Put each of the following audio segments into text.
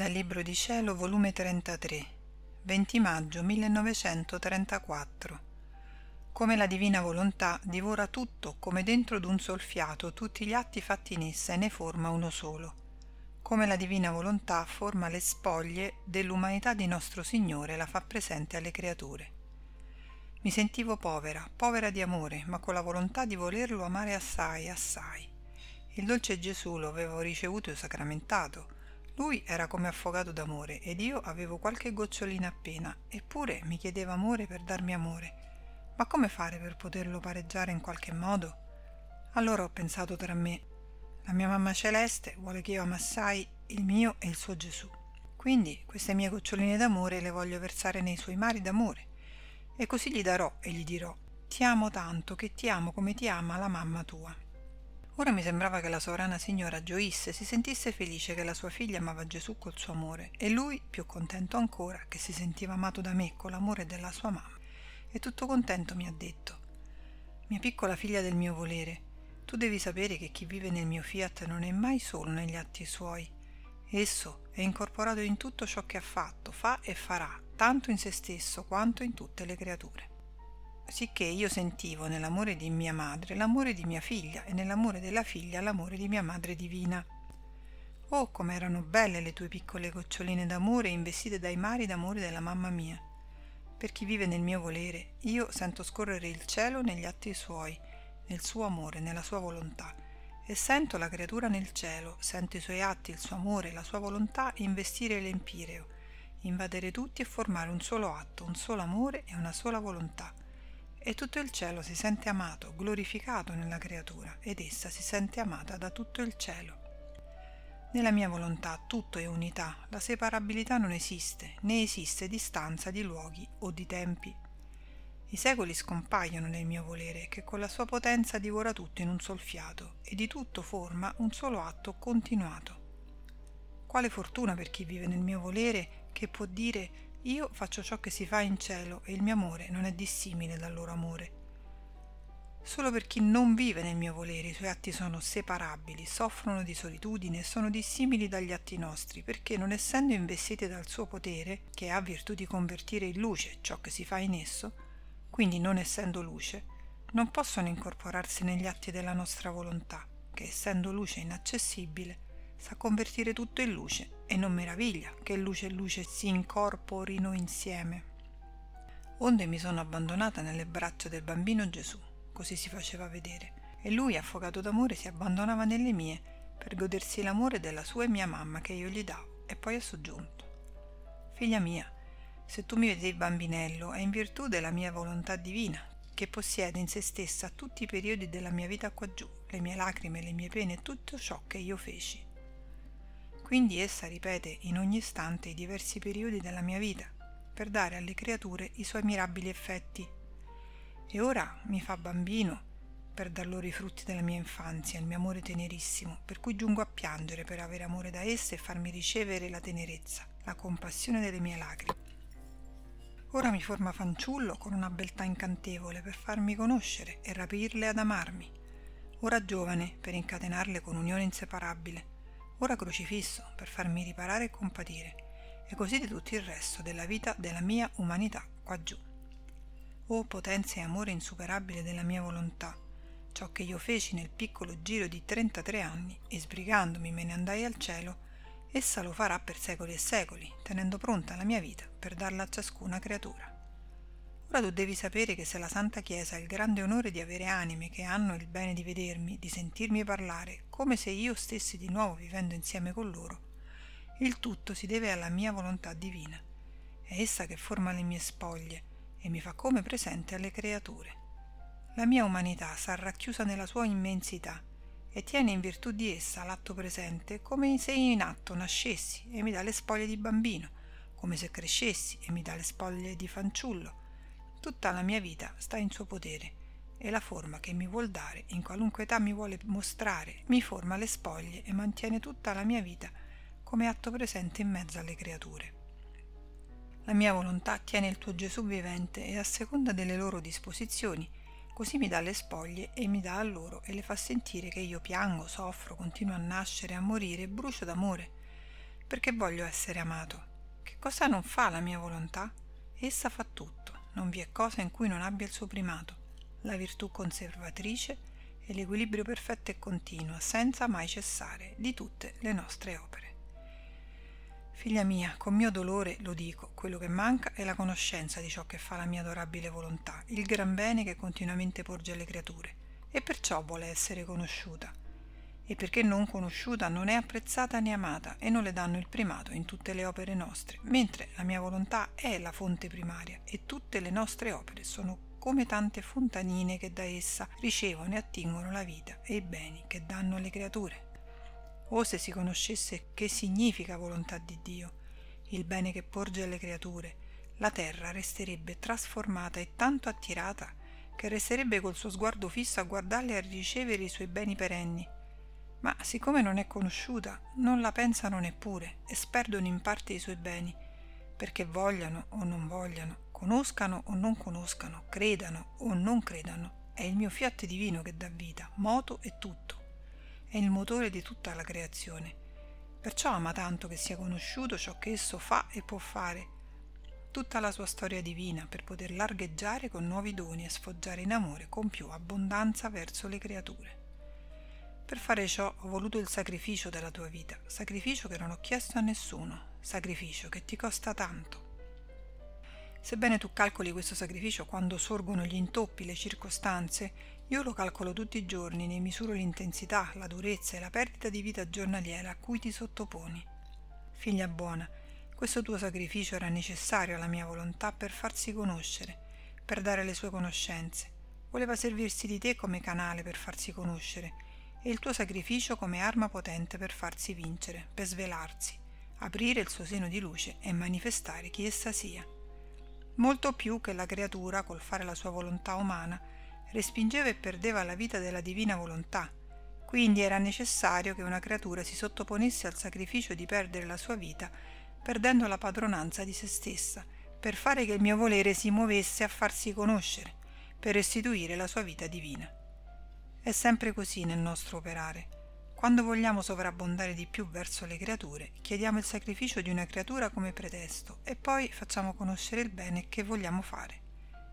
Dal Libro di Cielo, volume 33, 20 maggio 1934. Come la divina volontà divora tutto come dentro d'un sol fiato tutti gli atti fatti in essa e ne forma uno solo. Come la divina volontà forma le spoglie dell'umanità di nostro Signore e la fa presente alle creature. Mi sentivo povera, povera di amore, ma con la volontà di volerlo amare assai, assai. Il dolce Gesù lo avevo ricevuto e sacramentato lui era come affogato d'amore ed io avevo qualche gocciolina appena, eppure mi chiedeva amore per darmi amore. Ma come fare per poterlo pareggiare in qualche modo? Allora ho pensato tra me, la mia mamma celeste vuole che io amassai il mio e il suo Gesù. Quindi queste mie goccioline d'amore le voglio versare nei suoi mari d'amore. E così gli darò e gli dirò, ti amo tanto che ti amo come ti ama la mamma tua. Ora mi sembrava che la sovrana signora gioisse, si sentisse felice che la sua figlia amava Gesù col suo amore e lui, più contento ancora, che si sentiva amato da me con l'amore della sua mamma. E tutto contento mi ha detto, mia piccola figlia del mio volere, tu devi sapere che chi vive nel mio fiat non è mai solo negli atti suoi. Esso è incorporato in tutto ciò che ha fatto, fa e farà, tanto in se stesso quanto in tutte le creature sicché io sentivo nell'amore di mia madre l'amore di mia figlia e nell'amore della figlia l'amore di mia madre divina. Oh, come erano belle le tue piccole goccioline d'amore investite dai mari d'amore della mamma mia. Per chi vive nel mio volere, io sento scorrere il cielo negli atti suoi, nel suo amore, nella sua volontà, e sento la creatura nel cielo, sento i suoi atti, il suo amore, la sua volontà investire l'empireo, invadere tutti e formare un solo atto, un solo amore e una sola volontà e tutto il cielo si sente amato, glorificato nella creatura, ed essa si sente amata da tutto il cielo. Nella mia volontà tutto è unità, la separabilità non esiste, né esiste distanza di luoghi o di tempi. I secoli scompaiono nel mio volere, che con la sua potenza divora tutto in un sol fiato, e di tutto forma un solo atto continuato. Quale fortuna per chi vive nel mio volere, che può dire io faccio ciò che si fa in cielo e il mio amore non è dissimile dal loro amore. Solo per chi non vive nel mio volere i suoi atti sono separabili, soffrono di solitudine e sono dissimili dagli atti nostri, perché non essendo investiti dal suo potere, che ha virtù di convertire in luce ciò che si fa in esso, quindi non essendo luce, non possono incorporarsi negli atti della nostra volontà, che essendo luce inaccessibile, sa convertire tutto in luce e non meraviglia che luce e luce si incorporino insieme. Onde mi sono abbandonata nelle braccia del bambino Gesù, così si faceva vedere, e lui, affogato d'amore, si abbandonava nelle mie per godersi l'amore della sua e mia mamma che io gli davo, e poi ha soggiunto. Figlia mia, se tu mi vedi bambinello è in virtù della mia volontà divina, che possiede in se stessa tutti i periodi della mia vita qua giù, le mie lacrime, le mie pene, tutto ciò che io feci. Quindi essa ripete in ogni istante i diversi periodi della mia vita, per dare alle creature i suoi mirabili effetti. E ora mi fa bambino per dar loro i frutti della mia infanzia, il mio amore tenerissimo, per cui giungo a piangere per avere amore da esse e farmi ricevere la tenerezza, la compassione delle mie lacrime. Ora mi forma fanciullo con una beltà incantevole per farmi conoscere e rapirle ad amarmi. Ora giovane per incatenarle con unione inseparabile ora crocifisso per farmi riparare e compatire, e così di tutto il resto della vita della mia umanità qua giù. O potenza e amore insuperabile della mia volontà, ciò che io feci nel piccolo giro di 33 anni e sbrigandomi me ne andai al cielo, essa lo farà per secoli e secoli, tenendo pronta la mia vita per darla a ciascuna creatura. Ora tu devi sapere che se la Santa Chiesa ha il grande onore di avere anime che hanno il bene di vedermi, di sentirmi parlare, come se io stessi di nuovo vivendo insieme con loro, il tutto si deve alla mia volontà divina. È essa che forma le mie spoglie e mi fa come presente alle creature. La mia umanità sta racchiusa nella sua immensità e tiene in virtù di essa l'atto presente come se in atto nascessi e mi dà le spoglie di bambino, come se crescessi e mi dà le spoglie di fanciullo, Tutta la mia vita sta in suo potere e la forma che mi vuol dare, in qualunque età mi vuole mostrare, mi forma le spoglie e mantiene tutta la mia vita come atto presente in mezzo alle creature. La mia volontà tiene il tuo Gesù vivente e a seconda delle loro disposizioni, così mi dà le spoglie e mi dà a loro e le fa sentire che io piango, soffro, continuo a nascere, a morire brucio d'amore perché voglio essere amato. Che cosa non fa la mia volontà? Essa fa tutto, non vi è cosa in cui non abbia il suo primato, la virtù conservatrice e l'equilibrio perfetto e continuo, senza mai cessare, di tutte le nostre opere. Figlia mia, con mio dolore lo dico, quello che manca è la conoscenza di ciò che fa la mia adorabile volontà, il gran bene che continuamente porge alle creature, e perciò vuole essere conosciuta. E perché non conosciuta non è apprezzata né amata e non le danno il primato in tutte le opere nostre, mentre la mia volontà è la fonte primaria e tutte le nostre opere sono come tante fontanine che da essa ricevono e attingono la vita e i beni che danno alle creature. O se si conoscesse che significa volontà di Dio, il bene che porge alle creature, la terra resterebbe trasformata e tanto attirata che resterebbe col suo sguardo fisso a guardarle e a ricevere i suoi beni perenni. Ma siccome non è conosciuta, non la pensano neppure e sperdono in parte i suoi beni, perché vogliano o non vogliano, conoscano o non conoscano, credano o non credano, è il mio fiat divino che dà vita, moto e tutto è il motore di tutta la creazione. Perciò ama tanto che sia conosciuto ciò che esso fa e può fare, tutta la sua storia divina, per poter largheggiare con nuovi doni e sfoggiare in amore con più abbondanza verso le creature. Per fare ciò ho voluto il sacrificio della tua vita, sacrificio che non ho chiesto a nessuno, sacrificio che ti costa tanto. Sebbene tu calcoli questo sacrificio quando sorgono gli intoppi, le circostanze, io lo calcolo tutti i giorni, ne misuro l'intensità, la durezza e la perdita di vita giornaliera a cui ti sottoponi. Figlia buona, questo tuo sacrificio era necessario alla mia volontà per farsi conoscere, per dare le sue conoscenze. Voleva servirsi di te come canale per farsi conoscere e il tuo sacrificio come arma potente per farsi vincere, per svelarsi, aprire il suo seno di luce e manifestare chi essa sia. Molto più che la creatura, col fare la sua volontà umana, respingeva e perdeva la vita della divina volontà. Quindi era necessario che una creatura si sottoponesse al sacrificio di perdere la sua vita, perdendo la padronanza di se stessa, per fare che il mio volere si muovesse a farsi conoscere, per restituire la sua vita divina. È sempre così nel nostro operare. Quando vogliamo sovrabbondare di più verso le creature, chiediamo il sacrificio di una creatura come pretesto e poi facciamo conoscere il bene che vogliamo fare.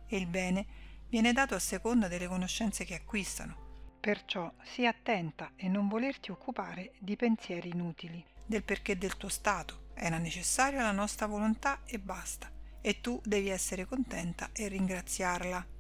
E il bene viene dato a seconda delle conoscenze che acquistano. Perciò sii attenta e non volerti occupare di pensieri inutili, del perché del tuo stato. Era necessaria la nostra volontà e basta. E tu devi essere contenta e ringraziarla.